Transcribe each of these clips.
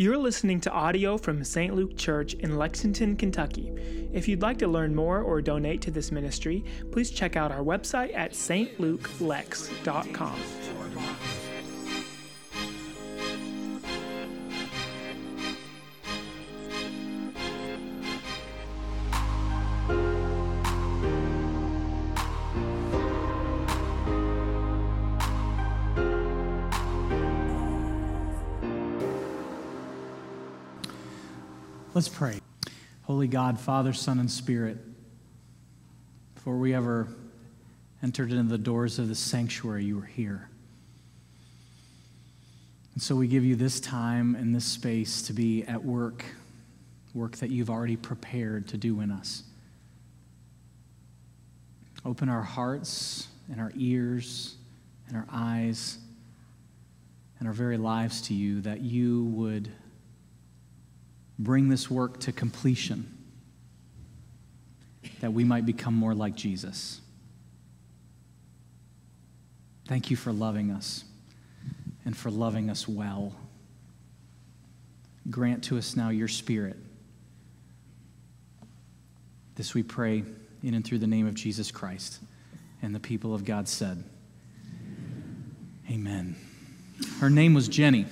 You're listening to audio from St. Luke Church in Lexington, Kentucky. If you'd like to learn more or donate to this ministry, please check out our website at stlukelex.com. Let's pray. Holy God, Father, Son, and Spirit, before we ever entered into the doors of the sanctuary, you were here. And so we give you this time and this space to be at work, work that you've already prepared to do in us. Open our hearts and our ears and our eyes and our very lives to you that you would bring this work to completion, that we might become more like Jesus. Thank you for loving us and for loving us well. Grant to us now your spirit. This we pray in and through the name of Jesus Christ. And the people of God said, Amen. Her name was Jenny.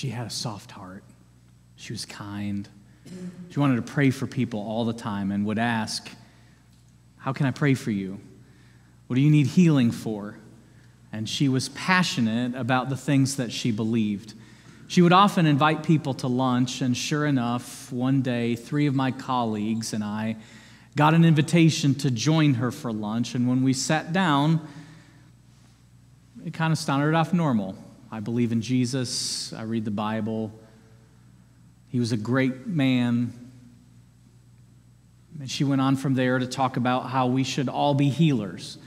She had a soft heart. She was kind. She wanted to pray for people all the time and would ask, How can I pray for you? What do you need healing for? And she was passionate about the things that she believed. She would often invite people to lunch, and sure enough, one day, three of my colleagues and I got an invitation to join her for lunch. And when we sat down, it kind of started off normal. I believe in Jesus. I read the Bible. He was a great man. And she went on from there to talk about how we should all be healers.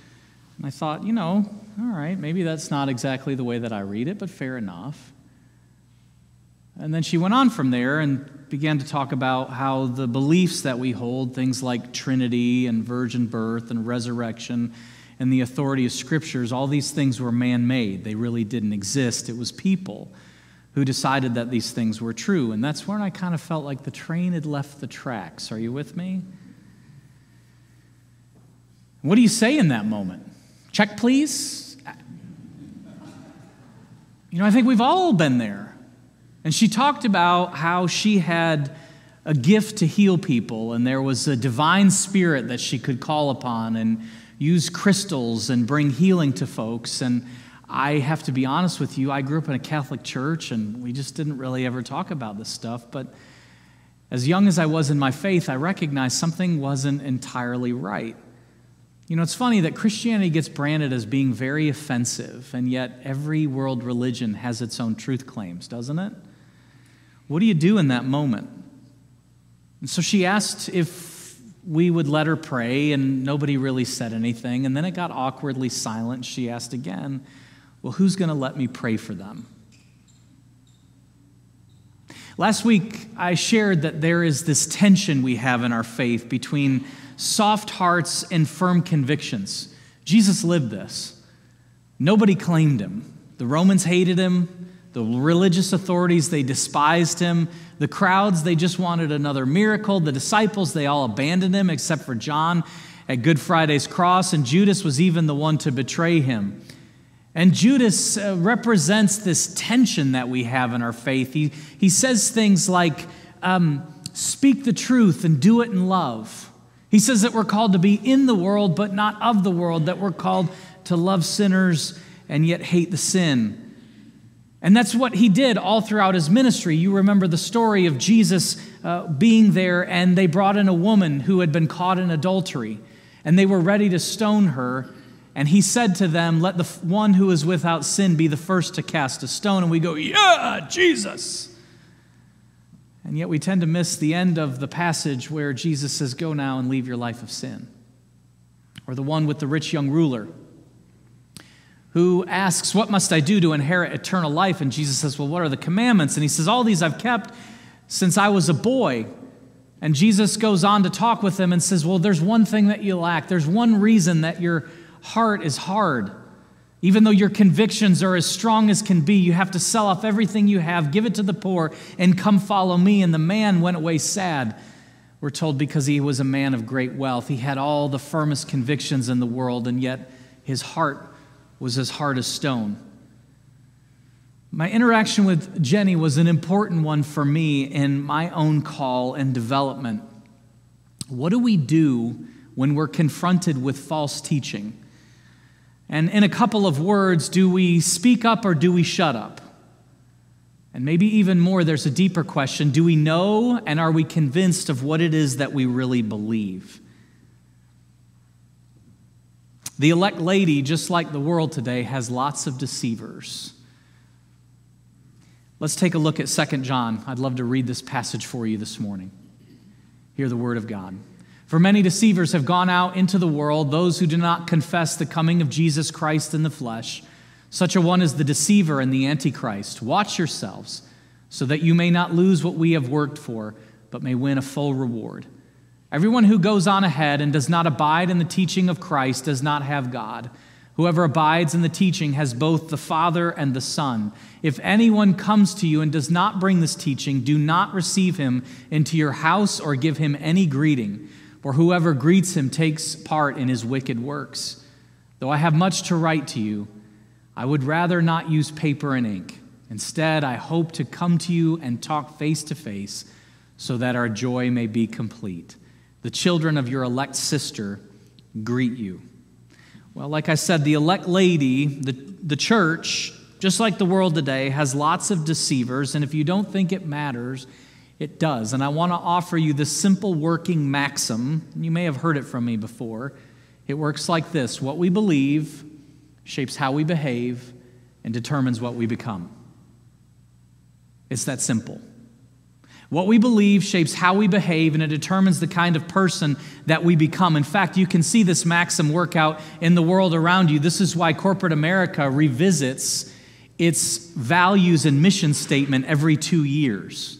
And I thought, you know, all right, maybe that's not exactly the way that I read it, but fair enough. And then she went on from there and began to talk about how the beliefs that we hold, things like Trinity and virgin birth and resurrection, and the authority of scriptures, all these things were man made. They really didn't exist. It was people who decided that these things were true. And that's when I kind of felt like the train had left the tracks. Are you with me? What do you say in that moment? Check, please? You know, I think we've all been there. And she talked about how she had a gift to heal people, and there was a divine spirit that she could call upon. And use crystals and bring healing to folks. And I have to be honest with you, I grew up in a Catholic church and we just didn't really ever talk about this stuff. But as young as I was in my faith, I recognized something wasn't entirely right. You know, it's funny that Christianity gets branded as being very offensive, and yet every world religion has its own truth claims, doesn't it? What do you do in that moment? And so she asked if we would let her pray, and nobody really said anything. And then it got awkwardly silent. She asked again, Well, who's going to let me pray for them? Last week, I shared that there is this tension we have in our faith between soft hearts and firm convictions. Jesus lived this. Nobody claimed him. The Romans hated him. The religious authorities, they despised him. The crowds, they just wanted another miracle. The disciples, they all abandoned him except for John at Good Friday's cross, and Judas was even the one to betray him. And Judas uh, represents this tension that we have in our faith. He, he says things like, um, speak the truth and do it in love. He says that we're called to be in the world, but not of the world, that we're called to love sinners and yet hate the sin. And that's what he did all throughout his ministry. You remember the story of Jesus uh, being there, and they brought in a woman who had been caught in adultery, and they were ready to stone her. And he said to them, Let the one who is without sin be the first to cast a stone. And we go, Yeah, Jesus. And yet we tend to miss the end of the passage where Jesus says, Go now and leave your life of sin. Or the one with the rich young ruler who asks, What must I do to inherit eternal life? And Jesus says, Well, what are the commandments? And he says, All these I've kept since I was a boy. And Jesus goes on to talk with them and says, Well, there's one thing that you lack. There's one reason that your heart is hard. Even though your convictions are as strong as can be, you have to sell off everything you have, give it to the poor, and come follow me. And the man went away sad. We're told because he was a man of great wealth. He had all the firmest convictions in the world, and yet his heart was as hard as stone. My interaction with Jenny was an important one for me in my own call and development. What do we do when we're confronted with false teaching? And in a couple of words, do we speak up or do we shut up? And maybe even more, there's a deeper question do we know and are we convinced of what it is that we really believe? The elect lady, just like the world today, has lots of deceivers. Let's take a look at 2 John. I'd love to read this passage for you this morning. Hear the word of God. For many deceivers have gone out into the world, those who do not confess the coming of Jesus Christ in the flesh. Such a one is the deceiver and the antichrist. Watch yourselves, so that you may not lose what we have worked for, but may win a full reward. Everyone who goes on ahead and does not abide in the teaching of Christ does not have God. Whoever abides in the teaching has both the Father and the Son. If anyone comes to you and does not bring this teaching, do not receive him into your house or give him any greeting, for whoever greets him takes part in his wicked works. Though I have much to write to you, I would rather not use paper and ink. Instead, I hope to come to you and talk face to face so that our joy may be complete. The children of your elect sister greet you. Well, like I said, the elect lady, the, the church, just like the world today, has lots of deceivers, and if you don't think it matters, it does. And I want to offer you this simple working maxim. You may have heard it from me before. It works like this What we believe shapes how we behave and determines what we become. It's that simple. What we believe shapes how we behave, and it determines the kind of person that we become. In fact, you can see this maxim work out in the world around you. This is why corporate America revisits its values and mission statement every two years.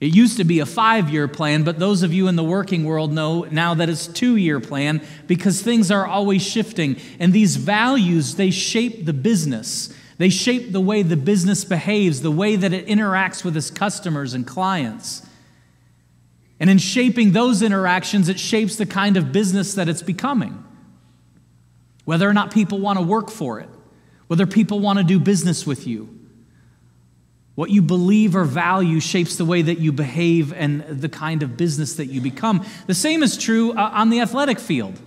It used to be a five year plan, but those of you in the working world know now that it's a two year plan because things are always shifting. And these values, they shape the business. They shape the way the business behaves, the way that it interacts with its customers and clients. And in shaping those interactions, it shapes the kind of business that it's becoming. Whether or not people want to work for it, whether people want to do business with you. What you believe or value shapes the way that you behave and the kind of business that you become. The same is true uh, on the athletic field.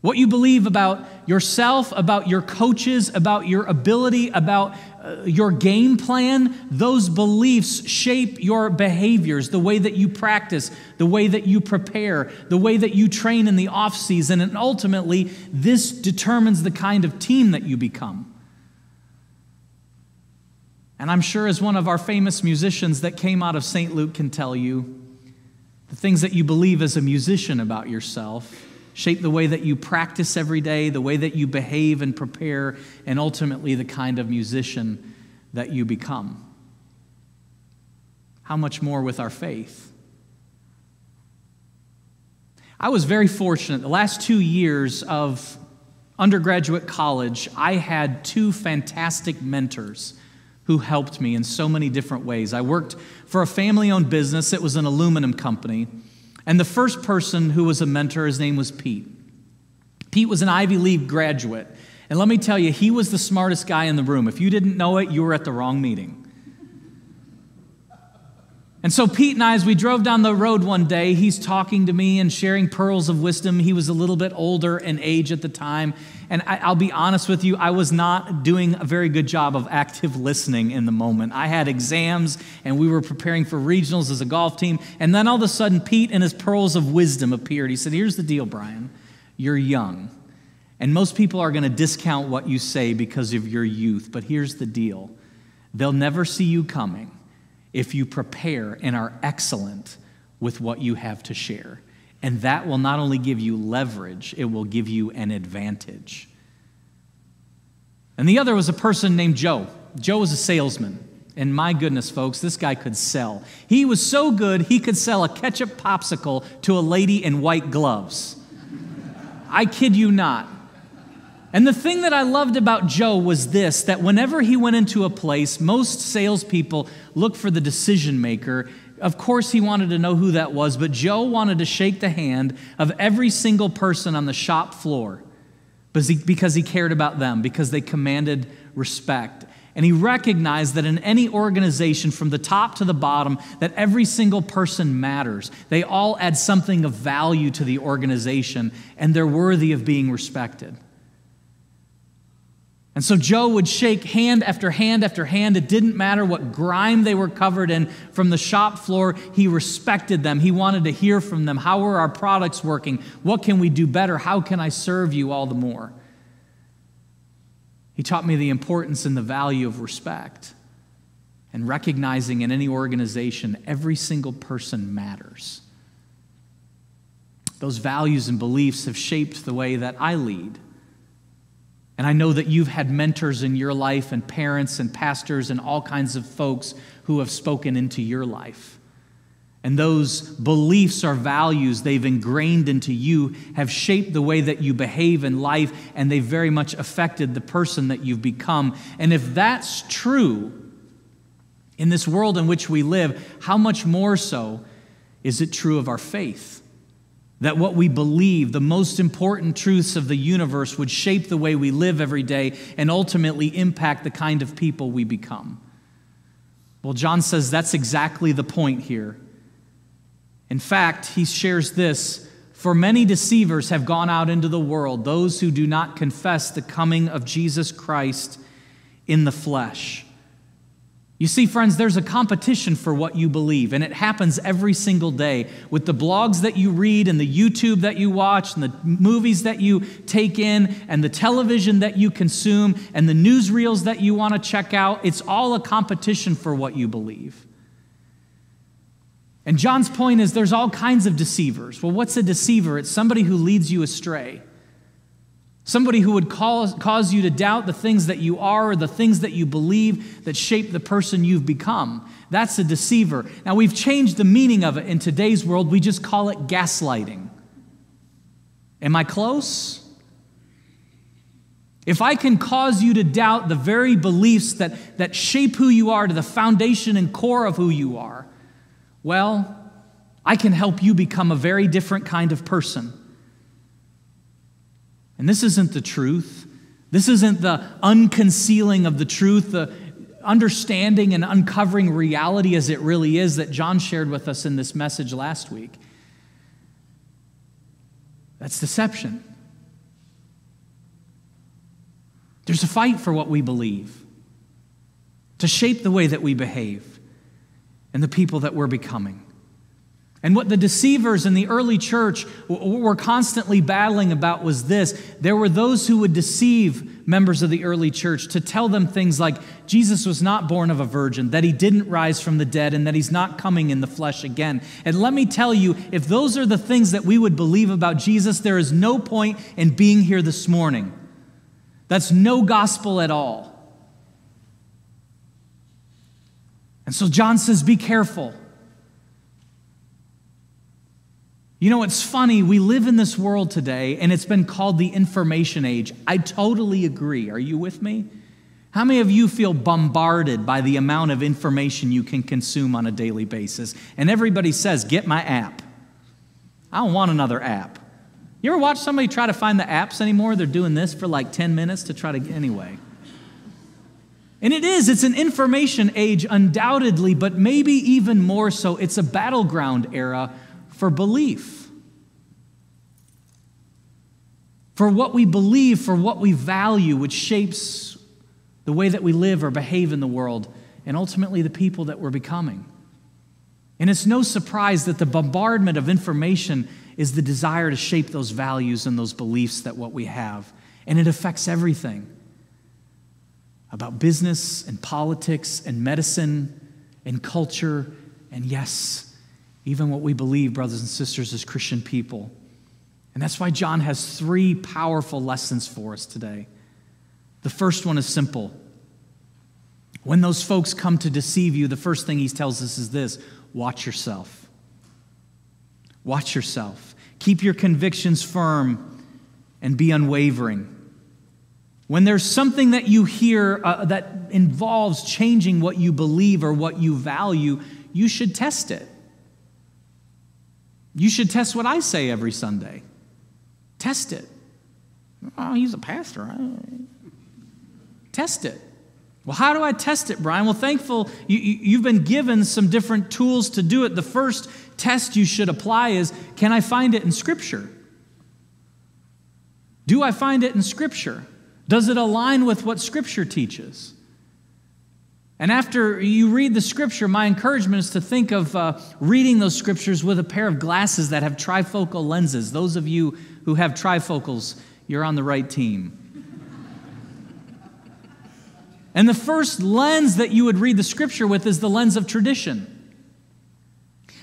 What you believe about yourself, about your coaches, about your ability, about uh, your game plan, those beliefs shape your behaviors, the way that you practice, the way that you prepare, the way that you train in the off season, and ultimately, this determines the kind of team that you become. And I'm sure, as one of our famous musicians that came out of St. Luke can tell you, the things that you believe as a musician about yourself shape the way that you practice every day, the way that you behave and prepare, and ultimately the kind of musician that you become. How much more with our faith? I was very fortunate. The last two years of undergraduate college, I had two fantastic mentors who helped me in so many different ways. I worked for a family owned business, it was an aluminum company. And the first person who was a mentor, his name was Pete. Pete was an Ivy League graduate. And let me tell you, he was the smartest guy in the room. If you didn't know it, you were at the wrong meeting. And so, Pete and I, as we drove down the road one day, he's talking to me and sharing pearls of wisdom. He was a little bit older in age at the time. And I, will be honest with you, I was not doing a very good job of active listening in the moment. I had exams and we were preparing for regionals as a golf team. And then all of a sudden, Pete and his pearls of wisdom appeared. He said, Here's the deal, Brian. You're young. And most people are going to discount what you say because of your youth. But here's the deal they'll never see you coming if you prepare and are excellent with what you have to share. And that will not only give you leverage, it will give you an advantage. And the other was a person named Joe. Joe was a salesman. And my goodness, folks, this guy could sell. He was so good, he could sell a ketchup popsicle to a lady in white gloves. I kid you not. And the thing that I loved about Joe was this that whenever he went into a place, most salespeople look for the decision maker. Of course, he wanted to know who that was, but Joe wanted to shake the hand of every single person on the shop floor because he cared about them, because they commanded respect. And he recognized that in any organization, from the top to the bottom, that every single person matters. They all add something of value to the organization, and they're worthy of being respected. And so Joe would shake hand after hand after hand. It didn't matter what grime they were covered in from the shop floor. He respected them. He wanted to hear from them. How are our products working? What can we do better? How can I serve you all the more? He taught me the importance and the value of respect and recognizing in any organization every single person matters. Those values and beliefs have shaped the way that I lead and I know that you've had mentors in your life, and parents, and pastors, and all kinds of folks who have spoken into your life. And those beliefs or values they've ingrained into you have shaped the way that you behave in life, and they've very much affected the person that you've become. And if that's true in this world in which we live, how much more so is it true of our faith? That what we believe, the most important truths of the universe, would shape the way we live every day and ultimately impact the kind of people we become. Well, John says that's exactly the point here. In fact, he shares this For many deceivers have gone out into the world, those who do not confess the coming of Jesus Christ in the flesh. You see, friends, there's a competition for what you believe, and it happens every single day with the blogs that you read, and the YouTube that you watch, and the movies that you take in, and the television that you consume, and the newsreels that you want to check out. It's all a competition for what you believe. And John's point is there's all kinds of deceivers. Well, what's a deceiver? It's somebody who leads you astray. Somebody who would cause, cause you to doubt the things that you are or the things that you believe that shape the person you've become. That's a deceiver. Now, we've changed the meaning of it in today's world. We just call it gaslighting. Am I close? If I can cause you to doubt the very beliefs that, that shape who you are to the foundation and core of who you are, well, I can help you become a very different kind of person. And this isn't the truth. This isn't the unconcealing of the truth, the understanding and uncovering reality as it really is that John shared with us in this message last week. That's deception. There's a fight for what we believe, to shape the way that we behave and the people that we're becoming. And what the deceivers in the early church were constantly battling about was this there were those who would deceive members of the early church to tell them things like Jesus was not born of a virgin, that he didn't rise from the dead, and that he's not coming in the flesh again. And let me tell you, if those are the things that we would believe about Jesus, there is no point in being here this morning. That's no gospel at all. And so John says, Be careful. You know, it's funny, we live in this world today and it's been called the information age. I totally agree. Are you with me? How many of you feel bombarded by the amount of information you can consume on a daily basis? And everybody says, Get my app. I don't want another app. You ever watch somebody try to find the apps anymore? They're doing this for like 10 minutes to try to, get, anyway. And it is, it's an information age, undoubtedly, but maybe even more so, it's a battleground era for belief. For what we believe, for what we value, which shapes the way that we live or behave in the world, and ultimately the people that we're becoming. And it's no surprise that the bombardment of information is the desire to shape those values and those beliefs that what we have. And it affects everything about business and politics and medicine and culture and, yes, even what we believe, brothers and sisters, as Christian people. And that's why John has three powerful lessons for us today. The first one is simple. When those folks come to deceive you, the first thing he tells us is this watch yourself. Watch yourself. Keep your convictions firm and be unwavering. when there's something that you hear uh, that involves changing what you believe or what you value, you should test it. You should test what I say every Sunday. Test it. Oh, he's a pastor. Test it. Well, how do I test it, Brian? Well, thankful you, you've been given some different tools to do it. The first test you should apply is can I find it in Scripture? Do I find it in Scripture? Does it align with what Scripture teaches? And after you read the Scripture, my encouragement is to think of uh, reading those Scriptures with a pair of glasses that have trifocal lenses. Those of you who have trifocals, you're on the right team. and the first lens that you would read the Scripture with is the lens of tradition.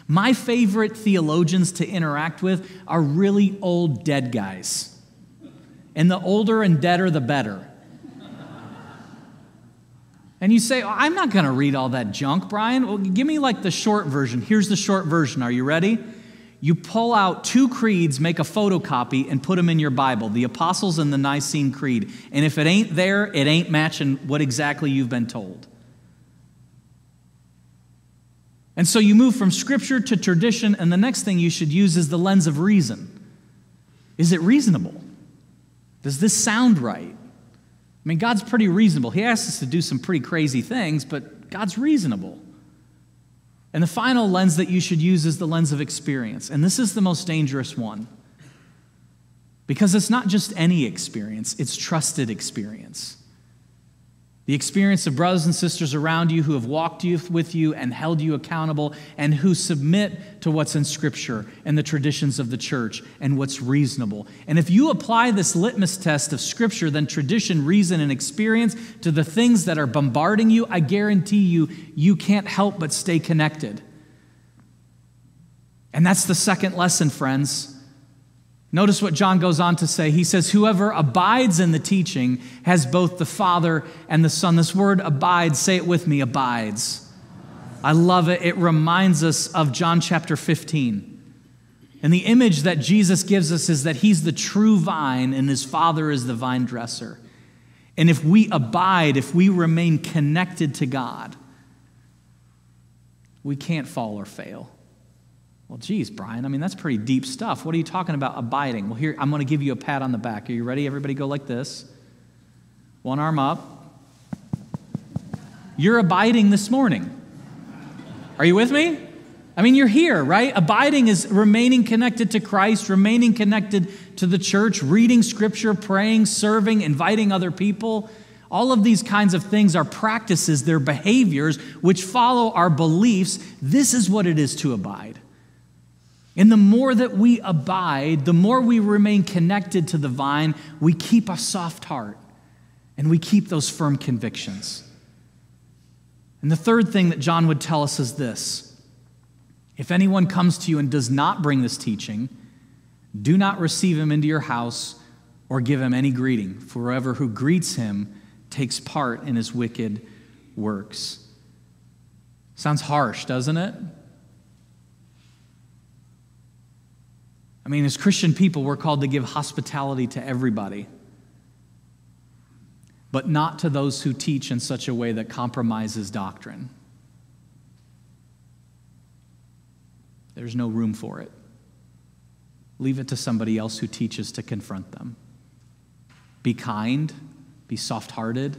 My favorite theologians to interact with are really old dead guys. And the older and deader, the better. And you say, oh, I'm not going to read all that junk, Brian. Well, give me like the short version. Here's the short version. Are you ready? You pull out two creeds, make a photocopy, and put them in your Bible the Apostles and the Nicene Creed. And if it ain't there, it ain't matching what exactly you've been told. And so you move from scripture to tradition, and the next thing you should use is the lens of reason. Is it reasonable? Does this sound right? I mean, God's pretty reasonable. He asks us to do some pretty crazy things, but God's reasonable. And the final lens that you should use is the lens of experience. And this is the most dangerous one. Because it's not just any experience, it's trusted experience the experience of brothers and sisters around you who have walked with you and held you accountable and who submit to what's in Scripture and the traditions of the church and what's reasonable. And if you apply this litmus test of Scripture, then tradition, reason, and experience to the things that are bombarding you, I guarantee you, you can't help but stay connected. And that's the second lesson, friends. Notice what John goes on to say. He says, Whoever abides in the teaching has both the Father and the Son. This word abides, say it with me, abides. I love it. It reminds us of John chapter 15. And the image that Jesus gives us is that he's the true vine and his Father is the vine dresser. And if we abide, if we remain connected to God, we can't fall or fail. Well, geez, Brian, I mean, that's pretty deep stuff. What are you talking about abiding? Well, here, I'm going to give you a pat on the back. Are you ready? Everybody go like this. One arm up. You're abiding this morning. Are you with me? I mean, you're here, right? Abiding is remaining connected to Christ, remaining connected to the church, reading scripture, praying, serving, inviting other people. All of these kinds of things are practices, they're behaviors which follow our beliefs. This is what it is to abide. And the more that we abide, the more we remain connected to the vine, we keep a soft heart and we keep those firm convictions. And the third thing that John would tell us is this if anyone comes to you and does not bring this teaching, do not receive him into your house or give him any greeting, for whoever who greets him takes part in his wicked works. Sounds harsh, doesn't it? I mean, as Christian people, we're called to give hospitality to everybody, but not to those who teach in such a way that compromises doctrine. There's no room for it. Leave it to somebody else who teaches to confront them. Be kind, be soft hearted.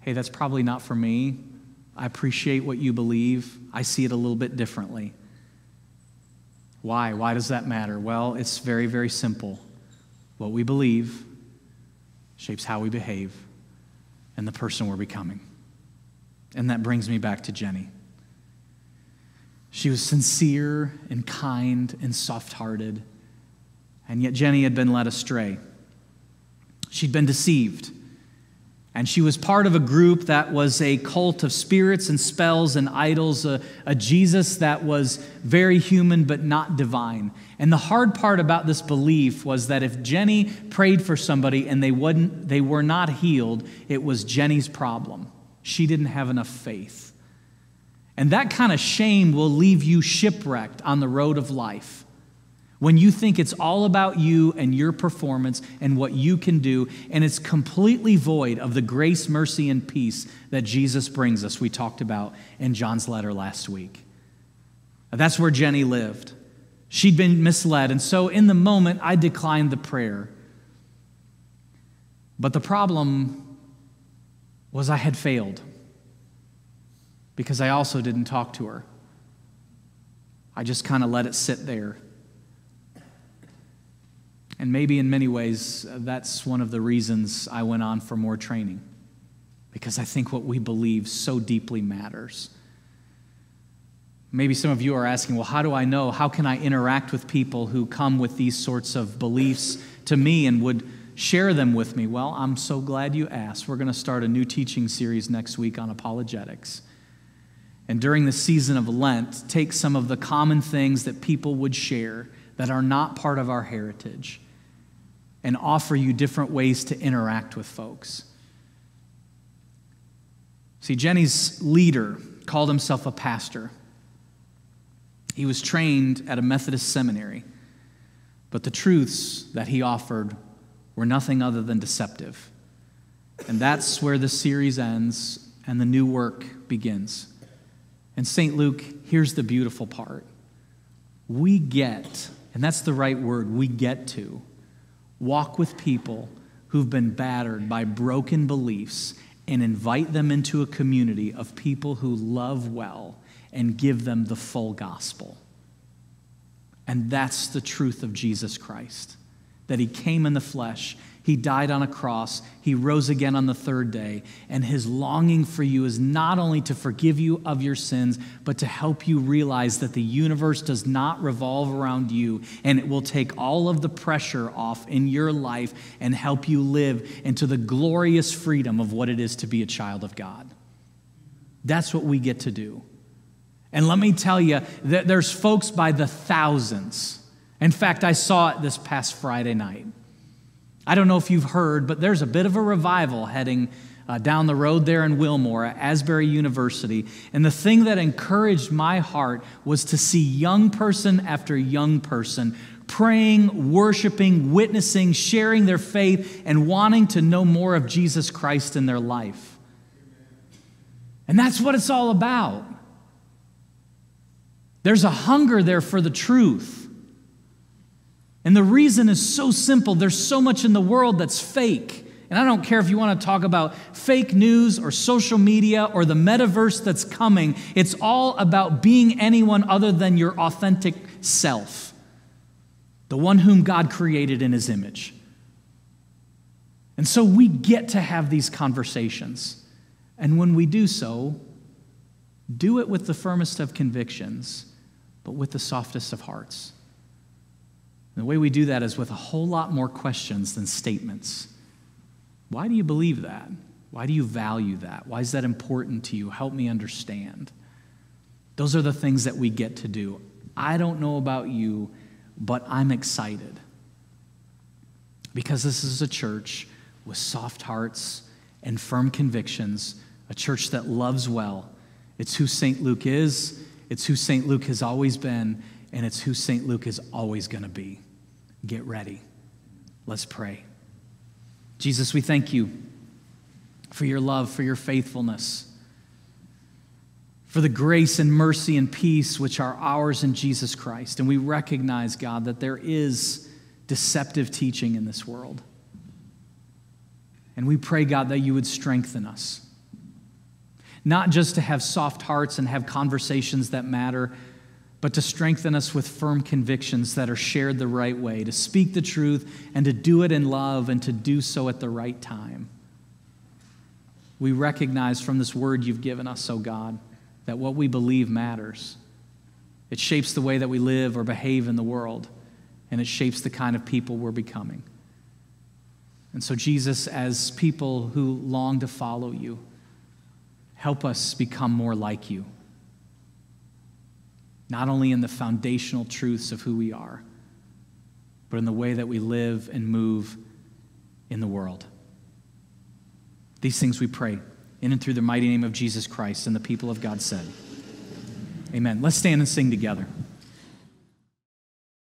Hey, that's probably not for me. I appreciate what you believe. I see it a little bit differently. Why? Why does that matter? Well, it's very, very simple. What we believe shapes how we behave and the person we're becoming. And that brings me back to Jenny. She was sincere and kind and soft hearted, and yet Jenny had been led astray. She'd been deceived. And she was part of a group that was a cult of spirits and spells and idols, a, a, Jesus that was very human but not divine. And the hard part about this belief was that if Jenny prayed for somebody and they, wouldn't, they were not healed, it was Jenny's problem. She didn't have enough faith. And that kind of shame will leave you shipwrecked on the road of life When you think it's all about you and your performance and what you can do, and it's completely void of the grace, mercy, and peace that Jesus brings us, we talked about in John's letter last week. That's where Jenny lived. She'd been misled, and so in the moment, I declined the prayer. But the problem was I had failed because I also didn't talk to her. I just kind of let it sit there. And maybe in many ways, that's one of the reasons I went on for more training, because I think what we believe so deeply matters. Maybe some of you are asking, well, how do I know? How can I interact with people who come with these sorts of beliefs to me and would share them with me? Well, I'm so glad you asked. We're going to start a new teaching series next week on apologetics. And during the season of Lent, take some of the common things that people would share that are not part of our heritage and offer you different ways to interact with folks. See, Jenny's leader called himself a pastor. He was trained at a Methodist seminary, but the truths that he offered were nothing other than deceptive. And that's where the series ends and the new work begins. And St. Luke, here's the beautiful part. We get, and that's the right word, we get to walk with people who've been battered by broken beliefs and invite them into a community of people who love well and give them the full gospel. And that's the truth of Jesus Christ that he came in the flesh he died on a cross. He rose again on the third day. And his longing for you is not only to forgive you of your sins, but to help you realize that the universe does not revolve around you. And it will take all of the pressure off in your life and help you live into the glorious freedom of what it is to be a child of God. That's what we get to do. And let me tell you that there's folks by the thousands. In fact, I saw it this past Friday night. I don't know if you've heard, but there's a bit of a revival heading uh, down the road there in Wilmore at Asbury University. And the thing that encouraged my heart was to see young person after young person praying, worshiping, witnessing, sharing their faith, and wanting to know more of Jesus Christ in their life. And that's what it's all about. There's a hunger there for the truth. And the reason is so simple there's so much in the world that's fake. And I don't care if you want to talk about fake news or social media or the metaverse that's coming, it's all about being anyone other than your authentic self, the one whom God created in his image. And so we get to have these conversations. And when we do so, do it with the firmest of convictions, but with the softest of hearts. The way we do that is with a whole lot more questions than statements. Why do you believe that? Why do you value that? Why is that important to you? Help me understand. Those are the things that we get to do. I don't know about you, but I'm excited because this is a church with soft hearts and firm convictions, a church that loves well. It's who St. Luke is, it's who St. Luke has always been, and it's who St. Luke is always going to be. Get ready. Let's pray. Jesus, we thank you for your love, for your faithfulness, for the grace and mercy and peace which are ours in Jesus Christ. And we recognize, God, that there is deceptive teaching in this world. And we pray, God, that you would strengthen us. Not just to have soft hearts and have conversations that matter but to strengthen us with firm convictions that are shared the right way, to speak the truth and to do it in love and to do so at the right time. We recognize from this word you've given us, oh God, that what we believe matters. It shapes the way that we live or behave in the world, and it shapes the kind of people we're becoming. And so, Jesus, as people who long to follow you, help us become more like you not only in the foundational truths of who we are, but in the way that we live and move in the world. These things we pray in and through the mighty name of Jesus Christ and the people of God said. Amen. Let's stand and sing together.